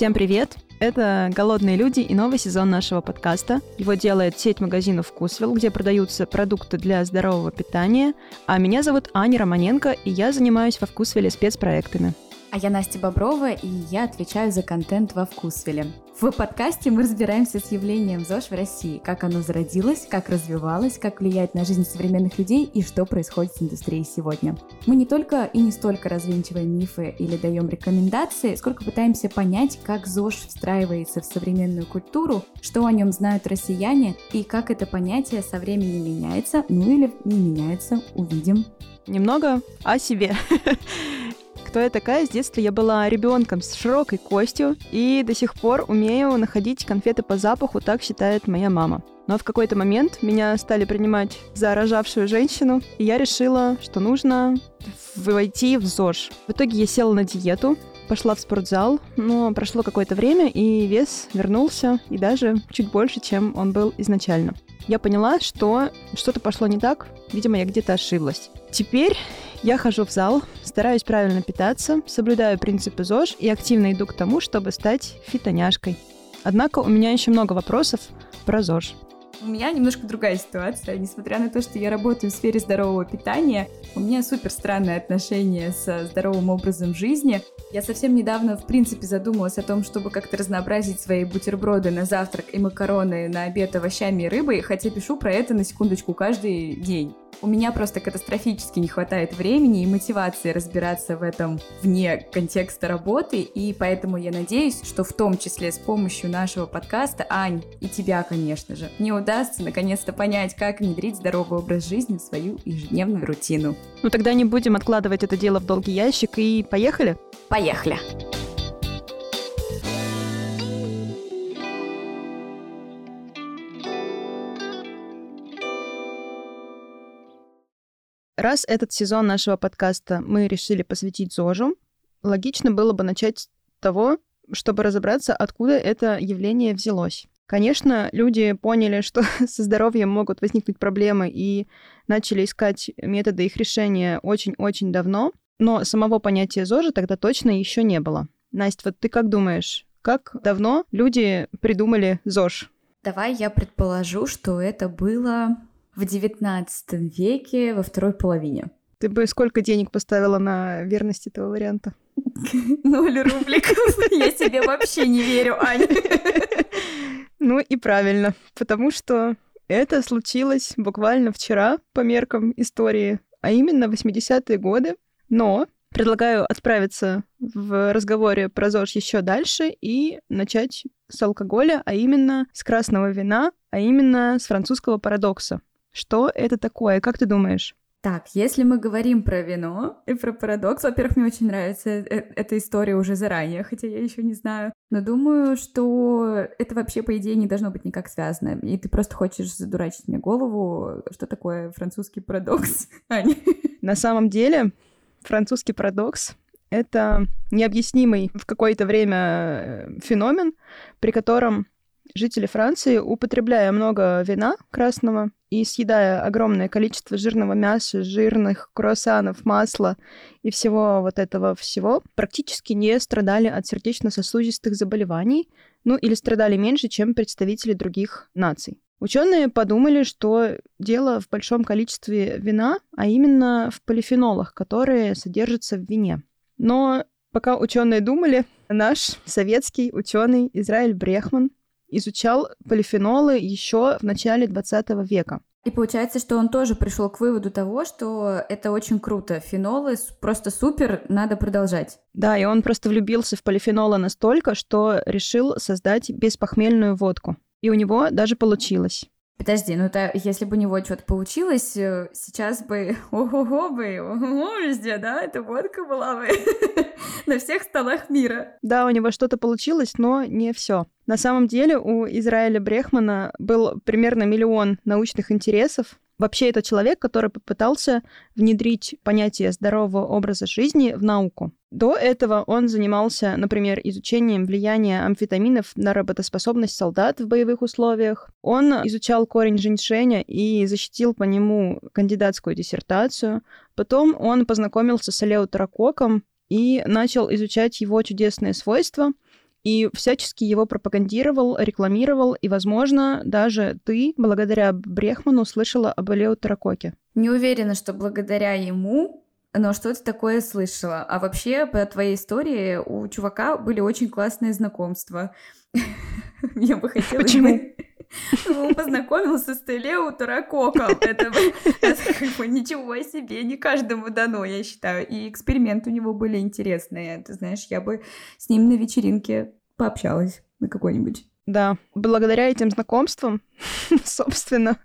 Всем привет! Это «Голодные люди» и новый сезон нашего подкаста. Его делает сеть магазинов «Вкусвилл», где продаются продукты для здорового питания. А меня зовут Аня Романенко, и я занимаюсь во «Вкусвилле» спецпроектами. А я Настя Боброва, и я отвечаю за контент во Вкусвеле. В подкасте мы разбираемся с явлением ЗОЖ в России, как оно зародилось, как развивалось, как влияет на жизнь современных людей и что происходит с индустрией сегодня. Мы не только и не столько развенчиваем мифы или даем рекомендации, сколько пытаемся понять, как ЗОЖ встраивается в современную культуру, что о нем знают россияне и как это понятие со временем меняется, ну или не меняется, увидим. Немного о себе. Кто я такая. С детства я была ребенком с широкой костью и до сих пор умею находить конфеты по запаху, так считает моя мама. Но в какой-то момент меня стали принимать за рожавшую женщину, и я решила, что нужно войти в ЗОЖ. В итоге я села на диету, пошла в спортзал, но прошло какое-то время, и вес вернулся, и даже чуть больше, чем он был изначально. Я поняла, что что-то пошло не так, видимо, я где-то ошиблась. Теперь я хожу в зал, стараюсь правильно питаться, соблюдаю принципы ЗОЖ и активно иду к тому, чтобы стать фитоняшкой. Однако у меня еще много вопросов про ЗОЖ. У меня немножко другая ситуация. Несмотря на то, что я работаю в сфере здорового питания, у меня супер странное отношение с здоровым образом жизни. Я совсем недавно, в принципе, задумалась о том, чтобы как-то разнообразить свои бутерброды на завтрак и макароны на обед овощами и рыбой, хотя пишу про это на секундочку каждый день. У меня просто катастрофически не хватает времени и мотивации разбираться в этом вне контекста работы, и поэтому я надеюсь, что в том числе с помощью нашего подкаста, Ань, и тебя, конечно же, мне удастся наконец-то понять, как внедрить здоровый образ жизни в свою ежедневную рутину. Ну тогда не будем откладывать это дело в долгий ящик и поехали? Поехали! Раз этот сезон нашего подкаста мы решили посвятить ЗОЖу, логично было бы начать с того, чтобы разобраться, откуда это явление взялось. Конечно, люди поняли, что со здоровьем могут возникнуть проблемы и начали искать методы их решения очень-очень давно, но самого понятия ЗОЖа тогда точно еще не было. Настя, вот ты как думаешь, как давно люди придумали ЗОЖ? Давай я предположу, что это было в XIX веке во второй половине. Ты бы сколько денег поставила на верность этого варианта? Ноль рубликов. Я себе вообще не верю, Аня. Ну и правильно, потому что это случилось буквально вчера по меркам истории, а именно 80-е годы. Но предлагаю отправиться в разговоре про ЗОЖ еще дальше и начать с алкоголя, а именно с красного вина, а именно с французского парадокса. Что это такое? Как ты думаешь? Так, если мы говорим про вино и про парадокс, во-первых, мне очень нравится э, эта история уже заранее, хотя я еще не знаю. Но думаю, что это вообще, по идее, не должно быть никак связано. И ты просто хочешь задурачить мне голову, что такое французский парадокс, Аня. На самом деле, французский парадокс — это необъяснимый в какое-то время э, феномен, при котором жители Франции, употребляя много вина красного и съедая огромное количество жирного мяса, жирных круассанов, масла и всего вот этого всего, практически не страдали от сердечно-сосудистых заболеваний, ну или страдали меньше, чем представители других наций. Ученые подумали, что дело в большом количестве вина, а именно в полифенолах, которые содержатся в вине. Но пока ученые думали, наш советский ученый Израиль Брехман изучал полифенолы еще в начале 20 века. И получается, что он тоже пришел к выводу того, что это очень круто. Фенолы просто супер, надо продолжать. Да, и он просто влюбился в полифенолы настолько, что решил создать беспохмельную водку. И у него даже получилось. Подожди, ну это если бы у него что-то получилось, э, сейчас бы ого-го бы, ого-го везде, да, эта водка была бы на всех столах мира. Да, у него что-то получилось, но не все. На самом деле у Израиля Брехмана был примерно миллион научных интересов, Вообще, это человек, который попытался внедрить понятие здорового образа жизни в науку. До этого он занимался, например, изучением влияния амфетаминов на работоспособность солдат в боевых условиях. Он изучал корень женьшеня и защитил по нему кандидатскую диссертацию. Потом он познакомился с олеутерококком и начал изучать его чудесные свойства. И всячески его пропагандировал, рекламировал, и, возможно, даже ты, благодаря Брехману, слышала об Элеутерококе. Не уверена, что благодаря ему но что-то такое слышала. А вообще, по твоей истории, у чувака были очень классные знакомства. Я бы хотела... Почему? Он познакомился с Телео Таракоком. Это, это ничего себе, не каждому дано, я считаю. И эксперименты у него были интересные. Ты знаешь, я бы с ним на вечеринке пообщалась на какой-нибудь. Да, благодаря этим знакомствам, собственно,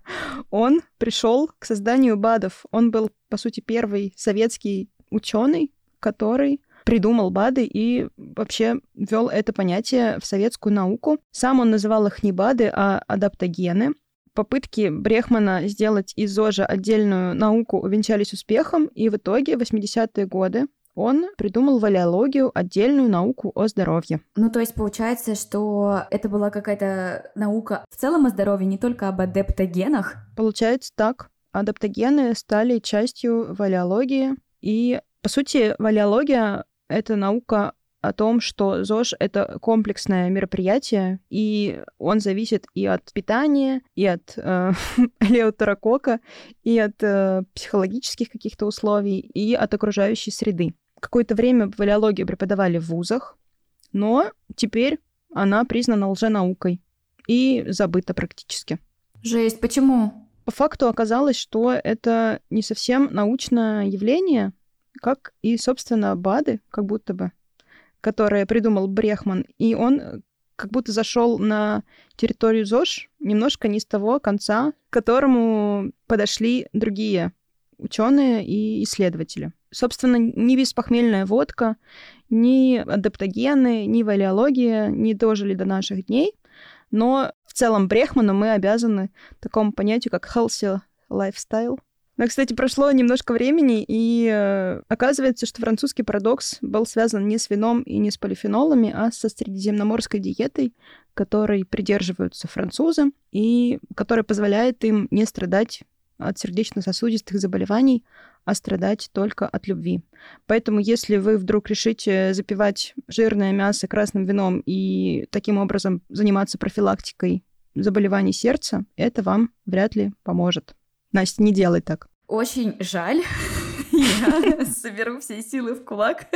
он пришел к созданию БАДов. Он был, по сути, первый советский ученый, который придумал БАДы и вообще ввел это понятие в советскую науку. Сам он называл их не БАДы, а адаптогены. Попытки Брехмана сделать из ЗОЖа отдельную науку увенчались успехом, и в итоге в 80-е годы он придумал валиологию, отдельную науку о здоровье. Ну, то есть получается, что это была какая-то наука в целом о здоровье, не только об адаптогенах? Получается так. Адаптогены стали частью валиологии, и, по сути, валиология — это наука о том, что ЗОЖ — это комплексное мероприятие, и он зависит и от питания, и от э, леотерокока, и от э, психологических каких-то условий, и от окружающей среды. Какое-то время валиологию преподавали в вузах, но теперь она признана лженаукой и забыта практически. Жесть, почему? По факту оказалось, что это не совсем научное явление, как и, собственно, БАДы, как будто бы, которые придумал Брехман. И он как будто зашел на территорию ЗОЖ немножко не с того конца, к которому подошли другие ученые и исследователи. Собственно, ни беспохмельная водка, ни адаптогены, ни валиология не дожили до наших дней, но в целом Брехману мы обязаны такому понятию, как healthy lifestyle. Но, кстати, прошло немножко времени, и э, оказывается, что французский парадокс был связан не с вином и не с полифенолами, а со средиземноморской диетой, которой придерживаются французы, и которая позволяет им не страдать от сердечно-сосудистых заболеваний, а страдать только от любви. Поэтому, если вы вдруг решите запивать жирное мясо красным вином и таким образом заниматься профилактикой заболеваний сердца, это вам вряд ли поможет. Настя, не делай так. Очень жаль. Я соберу все силы в кулак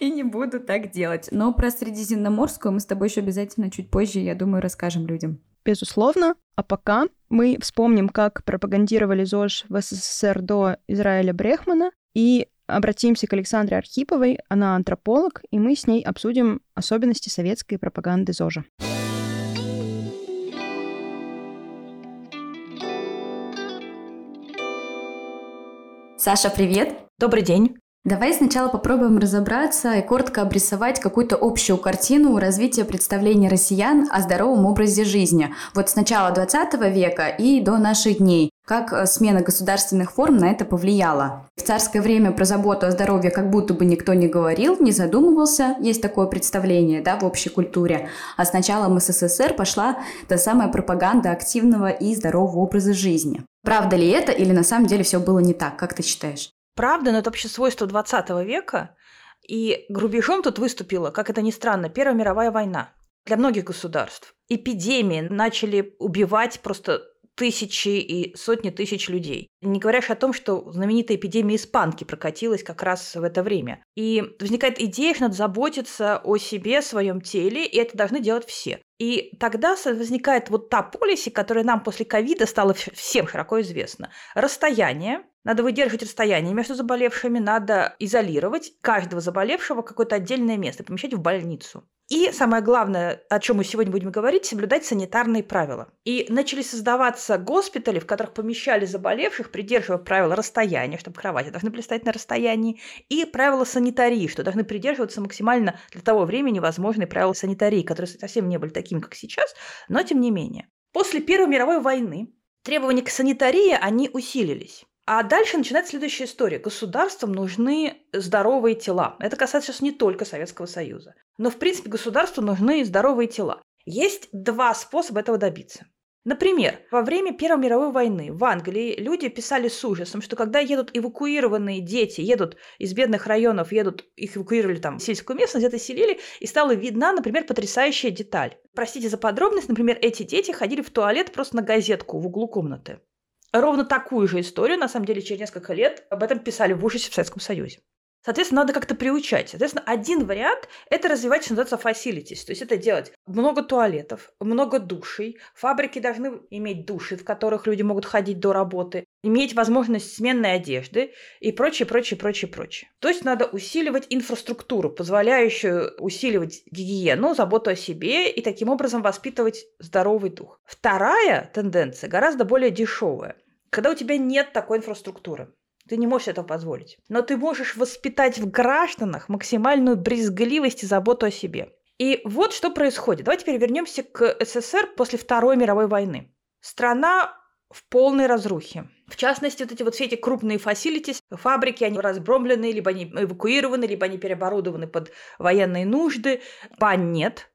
и не буду так делать. Но про Средиземноморскую мы с тобой еще обязательно чуть позже, я думаю, расскажем людям безусловно. А пока мы вспомним, как пропагандировали ЗОЖ в СССР до Израиля Брехмана и обратимся к Александре Архиповой. Она антрополог, и мы с ней обсудим особенности советской пропаганды ЗОЖа. Саша, привет! Добрый день! Давай сначала попробуем разобраться и коротко обрисовать какую-то общую картину развития представления россиян о здоровом образе жизни. Вот с начала 20 века и до наших дней. Как э, смена государственных форм на это повлияла? В царское время про заботу о здоровье как будто бы никто не говорил, не задумывался. Есть такое представление да, в общей культуре. А с началом СССР пошла та самая пропаганда активного и здорового образа жизни. Правда ли это или на самом деле все было не так? Как ты считаешь? Правда, но это вообще свойство 20 века. И грубежом тут выступила, как это ни странно, Первая мировая война для многих государств. Эпидемии начали убивать просто тысячи и сотни тысяч людей. Не говоря о том, что знаменитая эпидемия испанки прокатилась как раз в это время. И возникает идея, что надо заботиться о себе, о своем теле, и это должны делать все. И тогда возникает вот та полиси, которая нам после ковида стала всем широко известна. Расстояние, надо выдерживать расстояние между заболевшими, надо изолировать каждого заболевшего какое-то отдельное место, помещать в больницу. И самое главное, о чем мы сегодня будем говорить, соблюдать санитарные правила. И начали создаваться госпитали, в которых помещали заболевших, придерживая правила расстояния, чтобы кровати должны были стоять на расстоянии, и правила санитарии, что должны придерживаться максимально для того времени возможные правила санитарии, которые совсем не были такими, как сейчас, но тем не менее. После Первой мировой войны требования к санитарии, они усилились. А дальше начинается следующая история. Государствам нужны здоровые тела. Это касается сейчас не только Советского Союза. Но, в принципе, государству нужны здоровые тела. Есть два способа этого добиться. Например, во время Первой мировой войны в Англии люди писали с ужасом, что когда едут эвакуированные дети, едут из бедных районов, едут, их эвакуировали там в сельскую местность, где-то селили, и стала видна, например, потрясающая деталь. Простите за подробность, например, эти дети ходили в туалет просто на газетку в углу комнаты. Ровно такую же историю, на самом деле, через несколько лет об этом писали в ужасе в Советском Союзе. Соответственно, надо как-то приучать. Соответственно, один вариант – это развивать, что называется, facilities. То есть это делать много туалетов, много душей. Фабрики должны иметь души, в которых люди могут ходить до работы, иметь возможность сменной одежды и прочее, прочее, прочее, прочее. То есть надо усиливать инфраструктуру, позволяющую усиливать гигиену, заботу о себе и таким образом воспитывать здоровый дух. Вторая тенденция гораздо более дешевая. Когда у тебя нет такой инфраструктуры, ты не можешь этого позволить. Но ты можешь воспитать в гражданах максимальную брезгливость и заботу о себе. И вот что происходит. Давайте теперь вернемся к СССР после Второй мировой войны. Страна в полной разрухе. В частности, вот эти вот все эти крупные фасилитис, фабрики, они разбромлены, либо они эвакуированы, либо они переоборудованы под военные нужды. Бань нет,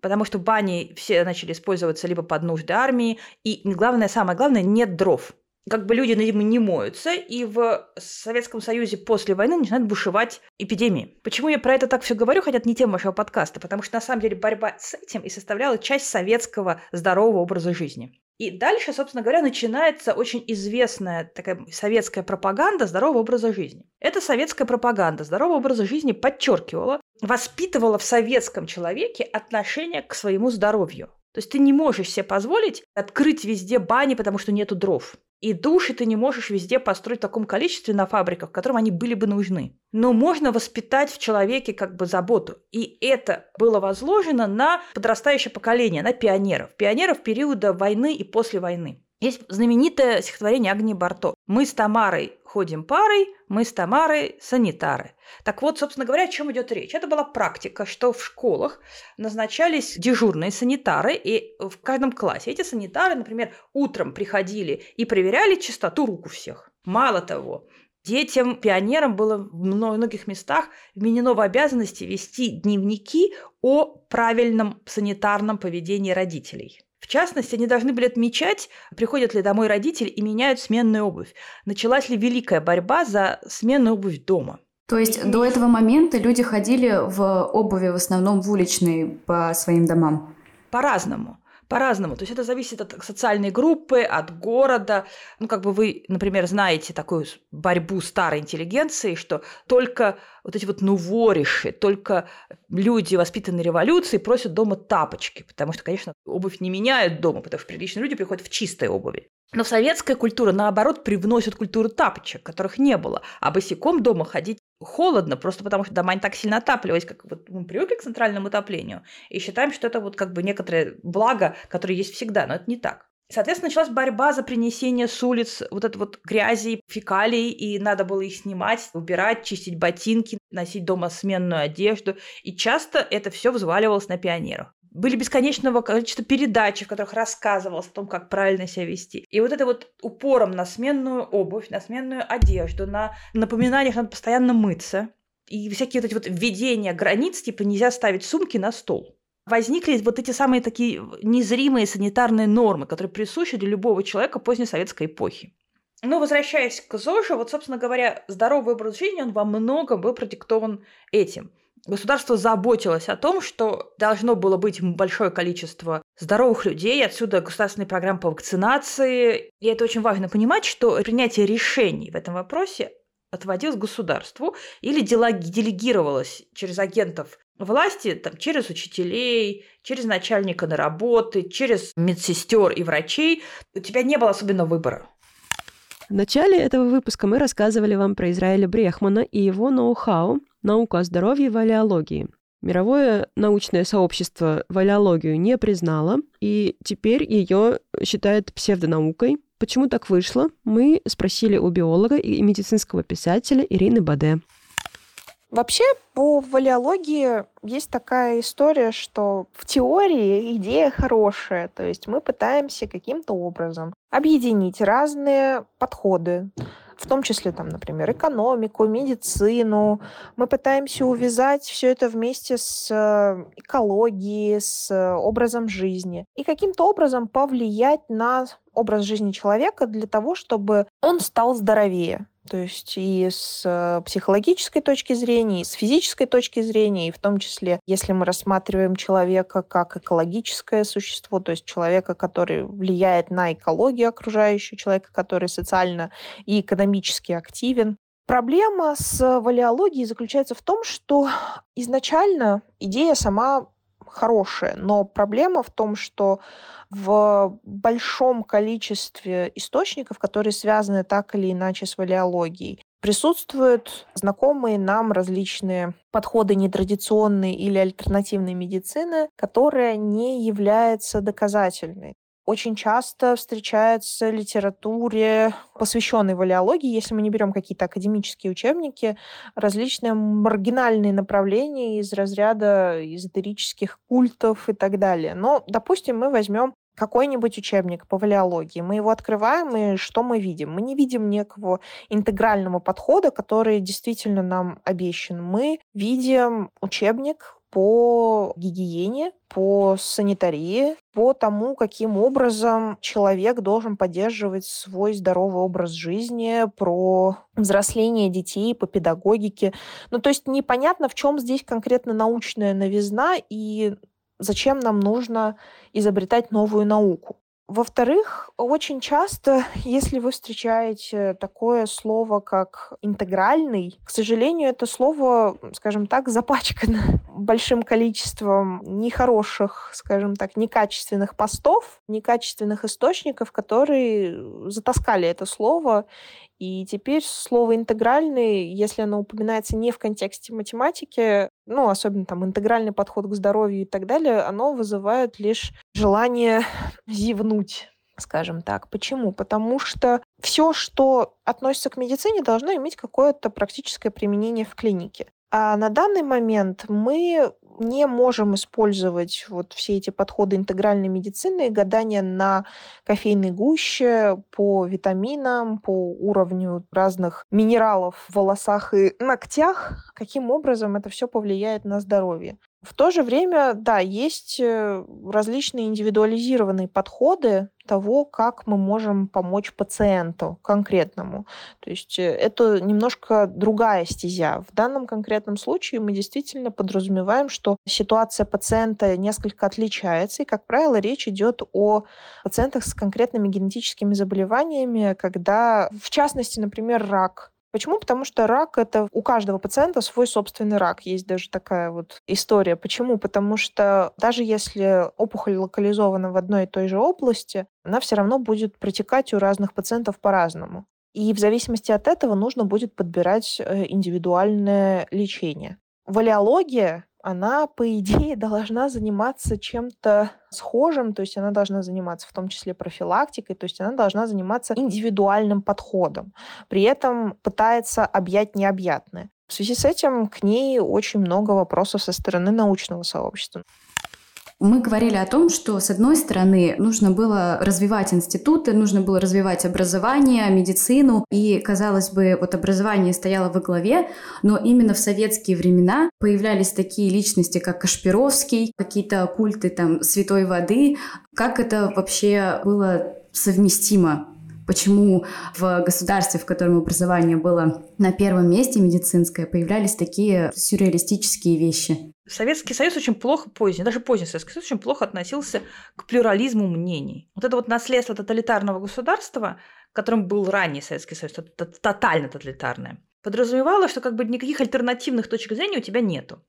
потому что бани все начали использоваться либо под нужды армии, и главное, самое главное, нет дров как бы люди ним не моются, и в Советском Союзе после войны начинают бушевать эпидемии. Почему я про это так все говорю, хотя это не тема вашего подкаста, потому что на самом деле борьба с этим и составляла часть советского здорового образа жизни. И дальше, собственно говоря, начинается очень известная такая советская пропаганда здорового образа жизни. Эта советская пропаганда здорового образа жизни подчеркивала, воспитывала в советском человеке отношение к своему здоровью. То есть ты не можешь себе позволить открыть везде бани, потому что нету дров. И души ты не можешь везде построить в таком количестве на фабриках, в котором они были бы нужны. Но можно воспитать в человеке как бы заботу. И это было возложено на подрастающее поколение, на пионеров. Пионеров периода войны и после войны. Есть знаменитое стихотворение Агни Барто. «Мы с Тамарой ходим парой, мы с Тамарой санитары». Так вот, собственно говоря, о чем идет речь? Это была практика, что в школах назначались дежурные санитары, и в каждом классе эти санитары, например, утром приходили и проверяли чистоту рук у всех. Мало того, Детям, пионерам было в многих местах вменено в обязанности вести дневники о правильном санитарном поведении родителей. В частности, они должны были отмечать, приходят ли домой родители и меняют сменную обувь. Началась ли великая борьба за сменную обувь дома. То есть до этого момента люди ходили в обуви в основном в уличной по своим домам? По-разному по-разному. То есть это зависит от социальной группы, от города. Ну, как бы вы, например, знаете такую борьбу старой интеллигенции, что только вот эти вот нувориши, только люди, воспитанные революцией, просят дома тапочки, потому что, конечно, обувь не меняют дома, потому что приличные люди приходят в чистой обуви. Но советская культура, наоборот, привносит культуру тапочек, которых не было. А босиком дома ходить холодно, просто потому что дома не так сильно отапливались, как вот мы привыкли к центральному отоплению, и считаем, что это вот как бы некоторое благо, которое есть всегда, но это не так. Соответственно, началась борьба за принесение с улиц вот этой вот грязи, фекалий, и надо было их снимать, убирать, чистить ботинки, носить дома сменную одежду. И часто это все взваливалось на пионеров были бесконечного количества передач, в которых рассказывалось о том, как правильно себя вести. И вот это вот упором на сменную обувь, на сменную одежду, на напоминание, что надо постоянно мыться, и всякие вот эти вот введения границ, типа нельзя ставить сумки на стол. Возникли вот эти самые такие незримые санитарные нормы, которые присущи для любого человека поздней советской эпохи. Но возвращаясь к ЗОЖу, вот, собственно говоря, здоровый образ жизни, он во многом был продиктован этим – Государство заботилось о том, что должно было быть большое количество здоровых людей, отсюда государственные программы по вакцинации. И это очень важно понимать, что принятие решений в этом вопросе отводилось государству или делегировалось через агентов власти, там, через учителей, через начальника на работы, через медсестер и врачей. У тебя не было особенно выбора. В начале этого выпуска мы рассказывали вам про Израиля Брехмана и его ноу-хау «Наука о здоровье и валиологии». Мировое научное сообщество валиологию не признало, и теперь ее считает псевдонаукой. Почему так вышло, мы спросили у биолога и медицинского писателя Ирины Баде. Вообще, по валиологии есть такая история, что в теории идея хорошая, то есть мы пытаемся каким-то образом объединить разные подходы в том числе, там, например, экономику, медицину. Мы пытаемся увязать все это вместе с э, экологией, с э, образом жизни и каким-то образом повлиять на образ жизни человека для того, чтобы он стал здоровее. То есть и с э, психологической точки зрения, и с физической точки зрения, и в том числе, если мы рассматриваем человека как экологическое существо, то есть человека, который влияет на экологию окружающую, человека, который социально и экономически активен. Проблема с валиологией заключается в том, что изначально идея сама хорошая, но проблема в том, что в большом количестве источников, которые связаны так или иначе с валиологией, присутствуют знакомые нам различные подходы нетрадиционной или альтернативной медицины, которая не является доказательной. Очень часто встречается в литературе, посвященной валиологии, если мы не берем какие-то академические учебники, различные маргинальные направления из разряда эзотерических культов и так далее. Но, допустим, мы возьмем какой-нибудь учебник по валиологии. Мы его открываем, и что мы видим? Мы не видим некого интегрального подхода, который действительно нам обещан. Мы видим учебник по гигиене, по санитарии, по тому, каким образом человек должен поддерживать свой здоровый образ жизни, про взросление детей, по педагогике. Ну, то есть непонятно, в чем здесь конкретно научная новизна и зачем нам нужно изобретать новую науку. Во-вторых, очень часто, если вы встречаете такое слово, как интегральный, к сожалению, это слово, скажем так, запачкано большим количеством нехороших, скажем так, некачественных постов, некачественных источников, которые затаскали это слово и теперь слово «интегральный», если оно упоминается не в контексте математики, ну, особенно там интегральный подход к здоровью и так далее, оно вызывает лишь желание зевнуть скажем так. Почему? Потому что все, что относится к медицине, должно иметь какое-то практическое применение в клинике. А на данный момент мы не можем использовать вот все эти подходы интегральной медицины, гадания на кофейной гуще по витаминам, по уровню разных минералов в волосах и ногтях, каким образом это все повлияет на здоровье. В то же время, да, есть э, различные индивидуализированные подходы того, как мы можем помочь пациенту конкретному. То есть э, это немножко другая стезя. В данном конкретном случае мы действительно подразумеваем, что ситуация пациента несколько отличается, и, как правило, речь идет о пациентах с конкретными генетическими заболеваниями, когда, в частности, например, рак Почему? Потому что рак — это у каждого пациента свой собственный рак. Есть даже такая вот история. Почему? Потому что даже если опухоль локализована в одной и той же области, она все равно будет протекать у разных пациентов по-разному. И в зависимости от этого нужно будет подбирать э, индивидуальное лечение. Валиология она, по идее, должна заниматься чем-то схожим, то есть она должна заниматься в том числе профилактикой, то есть она должна заниматься индивидуальным подходом. При этом пытается объять необъятное. В связи с этим к ней очень много вопросов со стороны научного сообщества. Мы говорили о том, что, с одной стороны, нужно было развивать институты, нужно было развивать образование, медицину, и, казалось бы, вот образование стояло во главе, но именно в советские времена появлялись такие личности, как Кашпировский, какие-то культы там святой воды. Как это вообще было совместимо почему в государстве, в котором образование было на первом месте медицинское, появлялись такие сюрреалистические вещи. Советский Союз очень плохо поздний, даже поздний Советский Союз очень плохо относился к плюрализму мнений. Вот это вот наследство тоталитарного государства, которым был ранний Советский Союз, тотально тоталитарное, подразумевало, что как бы никаких альтернативных точек зрения у тебя нету.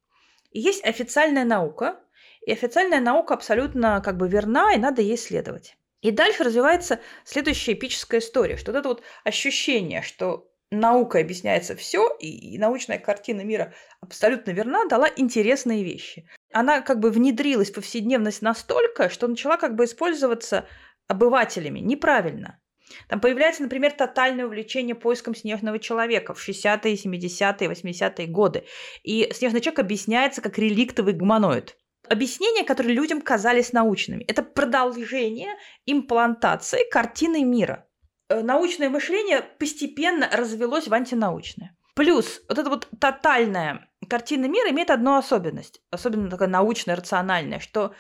И есть официальная наука, и официальная наука абсолютно как бы верна, и надо ей следовать. И дальше развивается следующая эпическая история, что вот это вот ощущение, что наукой объясняется все, и научная картина мира абсолютно верна, дала интересные вещи. Она как бы внедрилась в повседневность настолько, что начала как бы использоваться обывателями неправильно. Там появляется, например, тотальное увлечение поиском снежного человека в 60-е, 70-е, 80-е годы. И снежный человек объясняется как реликтовый гуманоид. Объяснения, которые людям казались научными. Это продолжение имплантации картины мира э, научное мышление постепенно развелось в антинаучное. Плюс вот эта вот тотальная картина мира имеет одну особенность, особенно такая научная, рациональная, что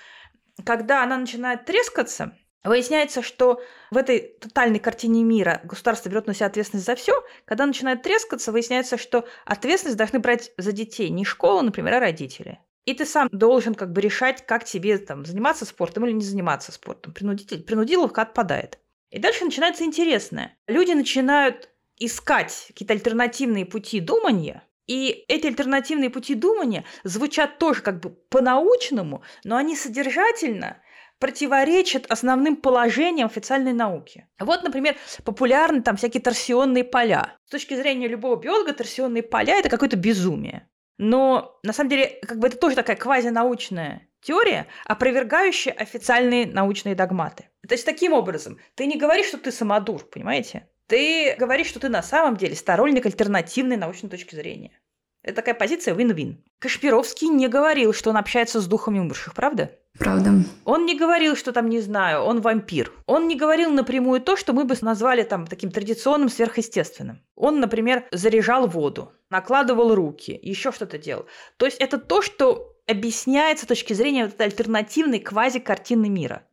когда она начинает трескаться, Выясняется, что в этой тотальной картине мира государство берет на себя ответственность за все. Когда начинает трескаться, выясняется, что ответственность должны брать за детей не школа, например, а родители. И ты сам должен как бы решать, как тебе там, заниматься спортом или не заниматься спортом. Принудитель, принудиловка отпадает. И дальше начинается интересное. Люди начинают искать какие-то альтернативные пути думания, и эти альтернативные пути думания звучат тоже как бы по-научному, но они содержательно противоречат основным положениям официальной науки. Вот, например, популярны там всякие торсионные поля. С точки зрения любого биолога торсионные поля – это какое-то безумие. Но на самом деле, как бы это тоже такая квазинаучная теория, опровергающая официальные научные догматы. То есть таким образом, ты не говоришь, что ты самодур, понимаете? Ты говоришь, что ты на самом деле сторонник альтернативной научной точки зрения. Это такая позиция win-win. Кашпировский не говорил, что он общается с духами умерших, правда? Правда. Он не говорил, что там, не знаю, он вампир. Он не говорил напрямую то, что мы бы назвали там таким традиционным сверхъестественным. Он, например, заряжал воду, накладывал руки, еще что-то делал. То есть это то, что объясняется с точки зрения вот этой альтернативной квази-картины мира.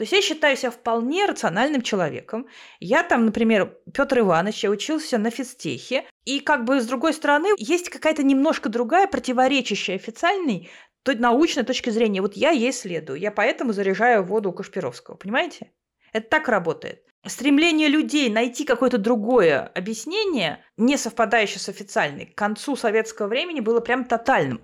То есть я считаю себя вполне рациональным человеком. Я там, например, Петр Иванович, я учился на физтехе, и как бы с другой стороны есть какая-то немножко другая, противоречащая официальной той научной точки зрения. Вот я ей следую, я поэтому заряжаю воду у Кашпировского, понимаете? Это так работает. Стремление людей найти какое-то другое объяснение, не совпадающее с официальной, к концу советского времени было прям тотальным.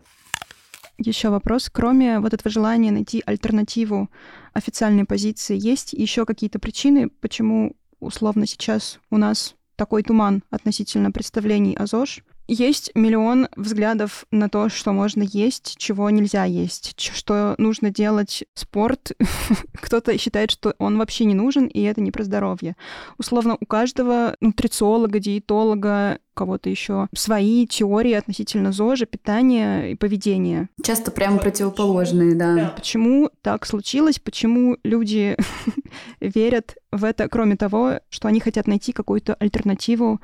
Еще вопрос. Кроме вот этого желания найти альтернативу официальной позиции, есть еще какие-то причины, почему условно сейчас у нас такой туман относительно представлений о ЗОЖ? Есть миллион взглядов на то, что можно есть, чего нельзя есть, что нужно делать спорт. Кто-то считает, что он вообще не нужен, и это не про здоровье. Условно, у каждого нутрициолога, диетолога, кого-то еще свои теории относительно ЗОЖа, питания и поведения. Часто прямо противоположные, да. Почему так случилось? Почему люди верят в это, кроме того, что они хотят найти какую-то альтернативу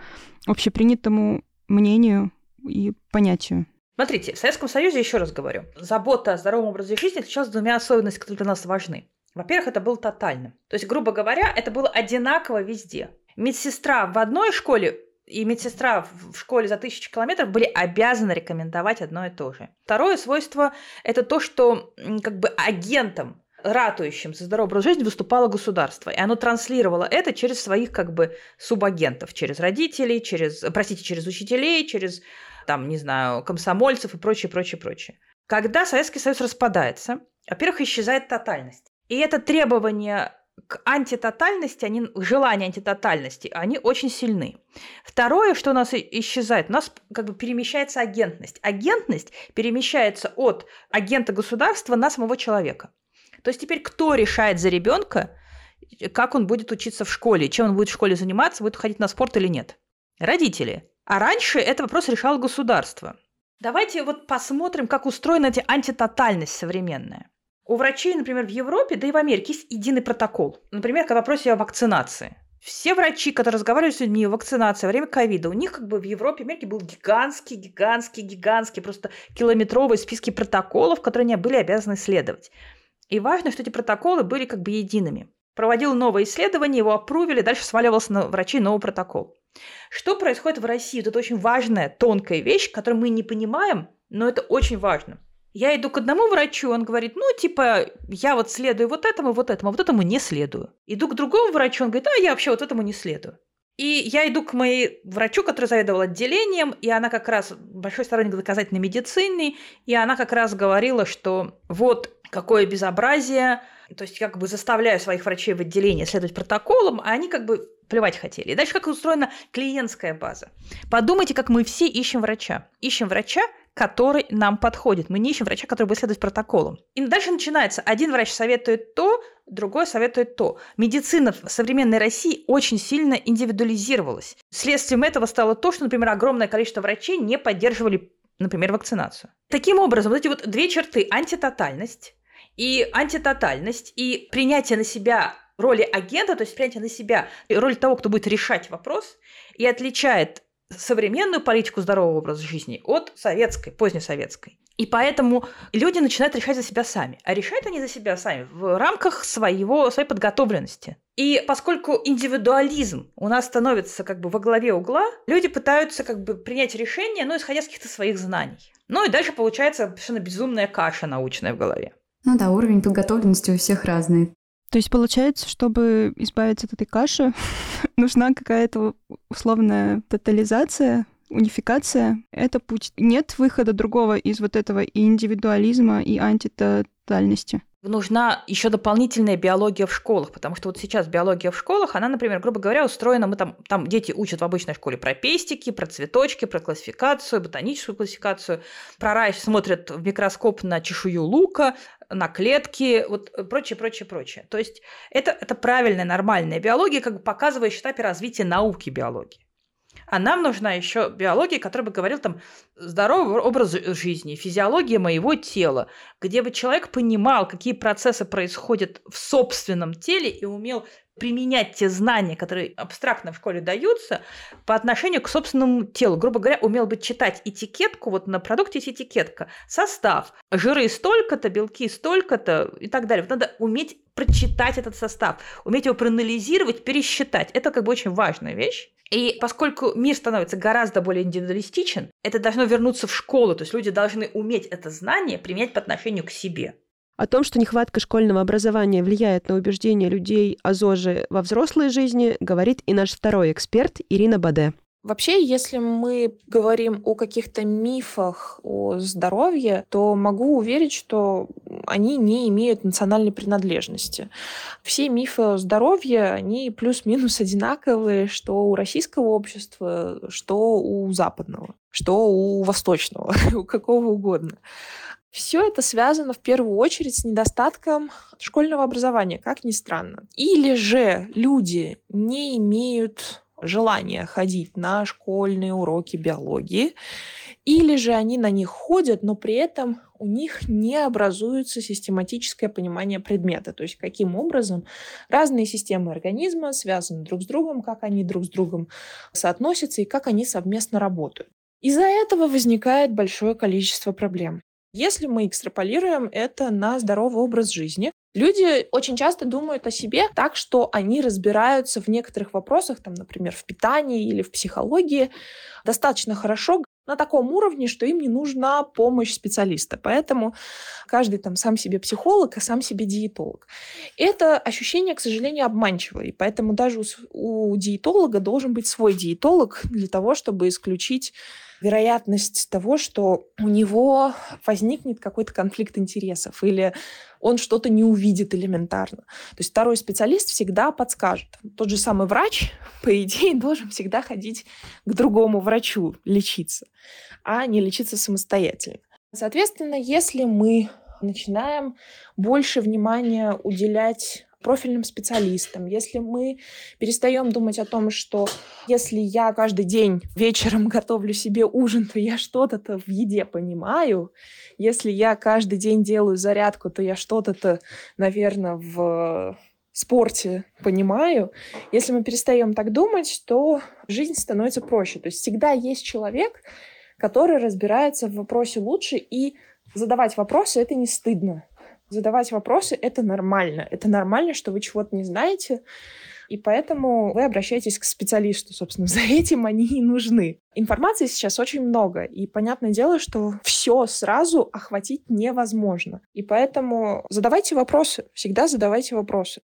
общепринятому мнению и понятию. Смотрите, в Советском Союзе, еще раз говорю, забота о здоровом образе жизни отличалась двумя особенностями, которые для нас важны. Во-первых, это было тотальным. То есть, грубо говоря, это было одинаково везде. Медсестра в одной школе и медсестра в школе за тысячу километров были обязаны рекомендовать одно и то же. Второе свойство – это то, что как бы агентом ратующим за здоровый образ жизни выступало государство. И оно транслировало это через своих как бы субагентов, через родителей, через, простите, через учителей, через, там, не знаю, комсомольцев и прочее, прочее, прочее. Когда Советский Союз распадается, во-первых, исчезает тотальность. И это требование к антитотальности, они, желание антитотальности, они очень сильны. Второе, что у нас исчезает, у нас как бы перемещается агентность. Агентность перемещается от агента государства на самого человека. То есть теперь кто решает за ребенка, как он будет учиться в школе, чем он будет в школе заниматься, будет ходить на спорт или нет? Родители. А раньше этот вопрос решало государство. Давайте вот посмотрим, как устроена эта антитотальность современная. У врачей, например, в Европе, да и в Америке есть единый протокол. Например, к вопросе о вакцинации. Все врачи, которые разговаривают с людьми о вакцинации во время ковида, у них как бы в Европе, в Америке был гигантский, гигантский, гигантский, просто километровые списки протоколов, которые они были обязаны следовать. И важно, что эти протоколы были как бы едиными. Проводил новое исследование, его опрувили, дальше сваливался на врачей новый протокол. Что происходит в России? Вот это очень важная, тонкая вещь, которую мы не понимаем, но это очень важно. Я иду к одному врачу, он говорит, ну, типа, я вот следую вот этому, вот этому, а вот этому не следую. Иду к другому врачу, он говорит, а я вообще вот этому не следую. И я иду к моей врачу, который заведовал отделением, и она как раз большой сторонник доказательной медицины, и она как раз говорила, что вот какое безобразие, то есть как бы заставляю своих врачей в отделении следовать протоколам, а они как бы плевать хотели. И дальше как устроена клиентская база. Подумайте, как мы все ищем врача. Ищем врача, который нам подходит. Мы не ищем врача, который будет следовать протоколам. И дальше начинается. Один врач советует то, другой советует то. Медицина в современной России очень сильно индивидуализировалась. Следствием этого стало то, что, например, огромное количество врачей не поддерживали, например, вакцинацию. Таким образом, вот эти вот две черты – антитотальность и антитотальность, и принятие на себя роли агента, то есть принятие на себя, роль того, кто будет решать вопрос, и отличает современную политику здорового образа жизни от советской, позднесоветской. И поэтому люди начинают решать за себя сами. А решают они за себя сами в рамках своего, своей подготовленности. И поскольку индивидуализм у нас становится как бы во главе угла, люди пытаются как бы принять решение, ну, исходя из каких-то своих знаний. Ну и дальше получается совершенно безумная каша научная в голове. Ну да, уровень подготовленности у всех разный. То есть получается, чтобы избавиться от этой каши, нужна какая-то условная тотализация, унификация. Это путь. Нет выхода другого из вот этого и индивидуализма, и антитотальности нужна еще дополнительная биология в школах, потому что вот сейчас биология в школах, она, например, грубо говоря, устроена, мы там, там дети учат в обычной школе про пестики, про цветочки, про классификацию, ботаническую классификацию, про рай смотрят в микроскоп на чешую лука, на клетки, вот прочее, прочее, прочее. То есть это, это правильная, нормальная биология, как бы показывающая этапе развития науки биологии. А нам нужна еще биология, которая бы говорил там здоровый образ жизни, физиология моего тела, где бы человек понимал, какие процессы происходят в собственном теле и умел применять те знания, которые абстрактно в школе даются, по отношению к собственному телу. Грубо говоря, умел бы читать этикетку, вот на продукте есть этикетка, состав, жиры столько-то, белки столько-то и так далее. Вот надо уметь прочитать этот состав, уметь его проанализировать, пересчитать. Это как бы очень важная вещь. И поскольку мир становится гораздо более индивидуалистичен, это должно вернуться в школу, то есть люди должны уметь это знание применять по отношению к себе. О том, что нехватка школьного образования влияет на убеждения людей о ЗОЖе во взрослой жизни, говорит и наш второй эксперт Ирина Баде. Вообще, если мы говорим о каких-то мифах о здоровье, то могу уверить, что они не имеют национальной принадлежности. Все мифы о здоровье, они плюс-минус одинаковые, что у российского общества, что у западного, что у восточного, у какого угодно. Все это связано в первую очередь с недостатком школьного образования, как ни странно. Или же люди не имеют желание ходить на школьные уроки биологии, или же они на них ходят, но при этом у них не образуется систематическое понимание предмета, то есть каким образом разные системы организма связаны друг с другом, как они друг с другом соотносятся и как они совместно работают. Из-за этого возникает большое количество проблем. Если мы экстраполируем это на здоровый образ жизни, люди очень часто думают о себе так, что они разбираются в некоторых вопросах, там, например, в питании или в психологии, достаточно хорошо на таком уровне, что им не нужна помощь специалиста. Поэтому каждый там сам себе психолог, а сам себе диетолог. Это ощущение, к сожалению, обманчивое. И поэтому даже у, у диетолога должен быть свой диетолог для того, чтобы исключить вероятность того, что у него возникнет какой-то конфликт интересов или он что-то не увидит элементарно. То есть второй специалист всегда подскажет. Тот же самый врач, по идее, должен всегда ходить к другому врачу лечиться, а не лечиться самостоятельно. Соответственно, если мы начинаем больше внимания уделять профильным специалистам, если мы перестаем думать о том, что если я каждый день вечером готовлю себе ужин, то я что-то-то в еде понимаю, если я каждый день делаю зарядку, то я что-то-то, наверное, в спорте понимаю. Если мы перестаем так думать, то жизнь становится проще. То есть всегда есть человек, который разбирается в вопросе лучше, и задавать вопросы это не стыдно задавать вопросы — это нормально. Это нормально, что вы чего-то не знаете, и поэтому вы обращаетесь к специалисту, собственно, за этим они и нужны. Информации сейчас очень много, и понятное дело, что все сразу охватить невозможно. И поэтому задавайте вопросы, всегда задавайте вопросы.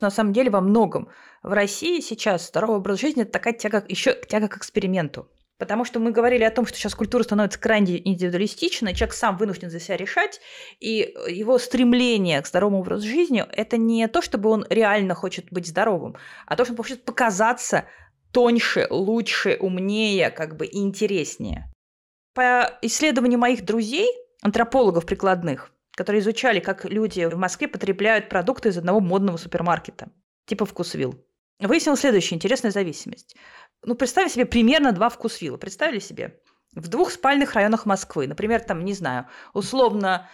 На самом деле во многом. В России сейчас здоровый образ жизни – это такая тяга, еще тяга к эксперименту. Потому что мы говорили о том, что сейчас культура становится крайне индивидуалистичной, человек сам вынужден за себя решать, и его стремление к здоровому образу жизни – это не то, чтобы он реально хочет быть здоровым, а то, что он хочет показаться тоньше, лучше, умнее, как бы интереснее. По исследованию моих друзей, антропологов прикладных, которые изучали, как люди в Москве потребляют продукты из одного модного супермаркета, типа вкусвилл. Выяснилась следующая интересная зависимость. Ну, представьте себе примерно два вкусвилла. Представили себе? в двух спальных районах Москвы. Например, там, не знаю, условно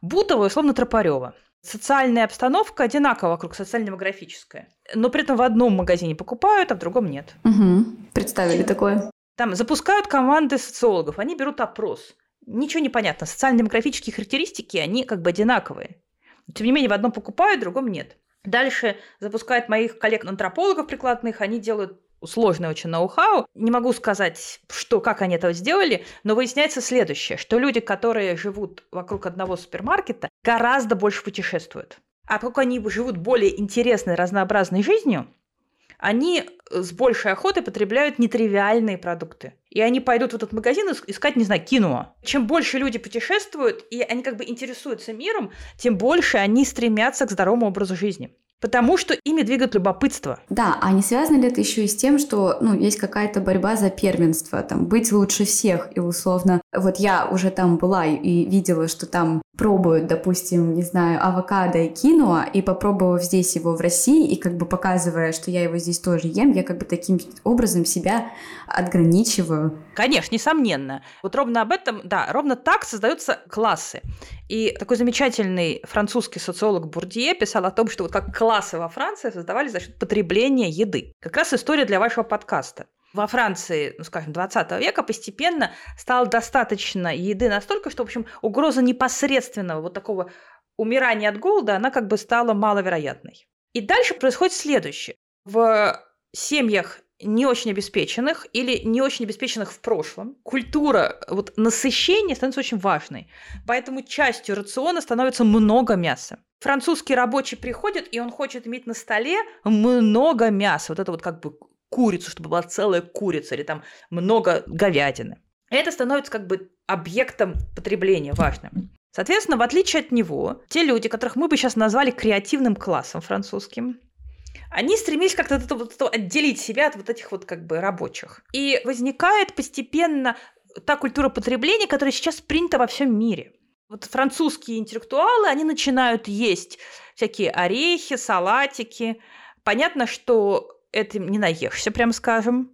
Бутово, условно Тропарева. Социальная обстановка одинакова вокруг, социально-демографическая. Но при этом в одном магазине покупают, а в другом нет. Угу. Представили такое. Там запускают команды социологов, они берут опрос. Ничего не понятно. Социально-демографические характеристики, они как бы одинаковые. Тем не менее, в одном покупают, в другом нет. Дальше запускают моих коллег-антропологов прикладных, они делают сложное очень ноу-хау. Не могу сказать, что, как они это сделали, но выясняется следующее, что люди, которые живут вокруг одного супермаркета, гораздо больше путешествуют. А поскольку они живут более интересной, разнообразной жизнью, они с большей охотой потребляют нетривиальные продукты. И они пойдут в этот магазин искать, не знаю, кино. Чем больше люди путешествуют, и они как бы интересуются миром, тем больше они стремятся к здоровому образу жизни. Потому что ими двигает любопытство. Да, а не связано ли это еще и с тем, что ну, есть какая-то борьба за первенство, там, быть лучше всех, и условно, вот я уже там была и видела, что там пробуют, допустим, не знаю, авокадо и киноа, и попробовав здесь его в России, и как бы показывая, что я его здесь тоже ем, я как бы таким образом себя отграничиваю. Конечно, несомненно. Вот ровно об этом, да, ровно так создаются классы. И такой замечательный французский социолог Бурдье писал о том, что вот как классы во Франции создавались за счет потребления еды. Как раз история для вашего подкаста во Франции, ну, скажем, 20 века постепенно стало достаточно еды настолько, что, в общем, угроза непосредственного вот такого умирания от голода, она как бы стала маловероятной. И дальше происходит следующее. В семьях не очень обеспеченных или не очень обеспеченных в прошлом, культура вот, насыщения становится очень важной. Поэтому частью рациона становится много мяса. Французский рабочий приходит, и он хочет иметь на столе много мяса. Вот это вот как бы курицу, чтобы была целая курица или там много говядины. Это становится как бы объектом потребления важным. Соответственно, в отличие от него, те люди, которых мы бы сейчас назвали креативным классом французским, они стремились как-то отделить себя от вот этих вот как бы рабочих. И возникает постепенно та культура потребления, которая сейчас принята во всем мире. Вот французские интеллектуалы, они начинают есть всякие орехи, салатики. Понятно, что этим не наешься, прям скажем.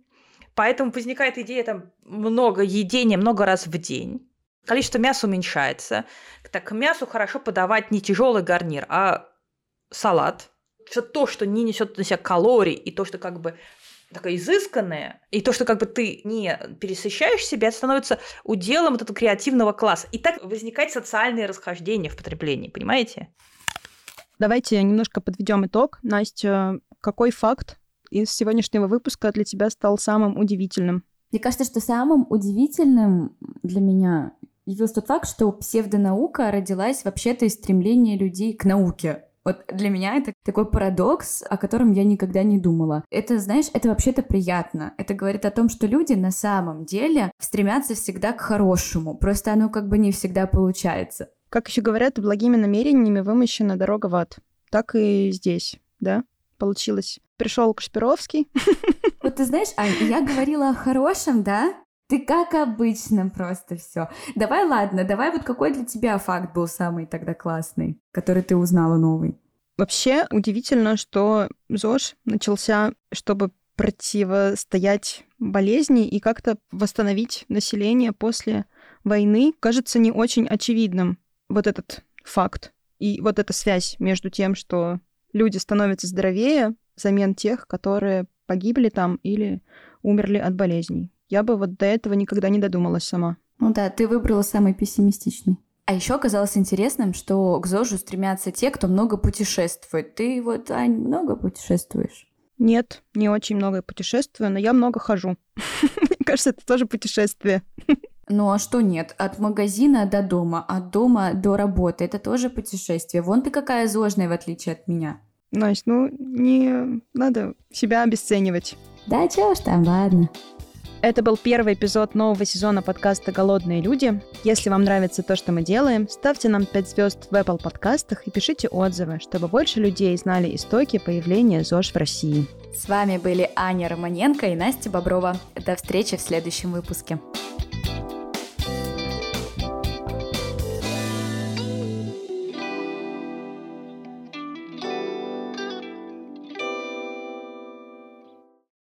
Поэтому возникает идея там много едения, много раз в день. Количество мяса уменьшается. Так мясу хорошо подавать не тяжелый гарнир, а салат. Все то, что не несет на себя калорий, и то, что как бы такое изысканное, и то, что как бы ты не пересыщаешь себя, становится уделом вот этого креативного класса. И так возникает социальные расхождения в потреблении, понимаете? Давайте немножко подведем итог. Настя, какой факт из сегодняшнего выпуска для тебя стал самым удивительным? Мне кажется, что самым удивительным для меня явился тот факт, что псевдонаука родилась вообще-то из стремления людей к науке. Вот для меня это такой парадокс, о котором я никогда не думала. Это, знаешь, это вообще-то приятно. Это говорит о том, что люди на самом деле стремятся всегда к хорошему. Просто оно как бы не всегда получается. Как еще говорят, благими намерениями вымощена дорога в ад. Так и здесь, да? Получилось пришел Кашпировский. Вот ты знаешь, Ань, я говорила о хорошем, да? Ты как обычно просто все. Давай, ладно, давай вот какой для тебя факт был самый тогда классный, который ты узнала новый? Вообще удивительно, что ЗОЖ начался, чтобы противостоять болезни и как-то восстановить население после войны. Кажется не очень очевидным вот этот факт и вот эта связь между тем, что люди становятся здоровее, взамен тех, которые погибли там или умерли от болезней. Я бы вот до этого никогда не додумалась сама. Ну да, ты выбрала самый пессимистичный. А еще оказалось интересным, что к ЗОЖу стремятся те, кто много путешествует. Ты вот, Ань, много путешествуешь? Нет, не очень много путешествую, но я много хожу. Мне кажется, это тоже путешествие. Ну а что нет? От магазина до дома, от дома до работы. Это тоже путешествие. Вон ты какая зожная, в отличие от меня. Настя, ну не надо себя обесценивать. Да чего ж там, ладно. Это был первый эпизод нового сезона подкаста «Голодные люди». Если вам нравится то, что мы делаем, ставьте нам 5 звезд в Apple подкастах и пишите отзывы, чтобы больше людей знали истоки появления ЗОЖ в России. С вами были Аня Романенко и Настя Боброва. До встречи в следующем выпуске.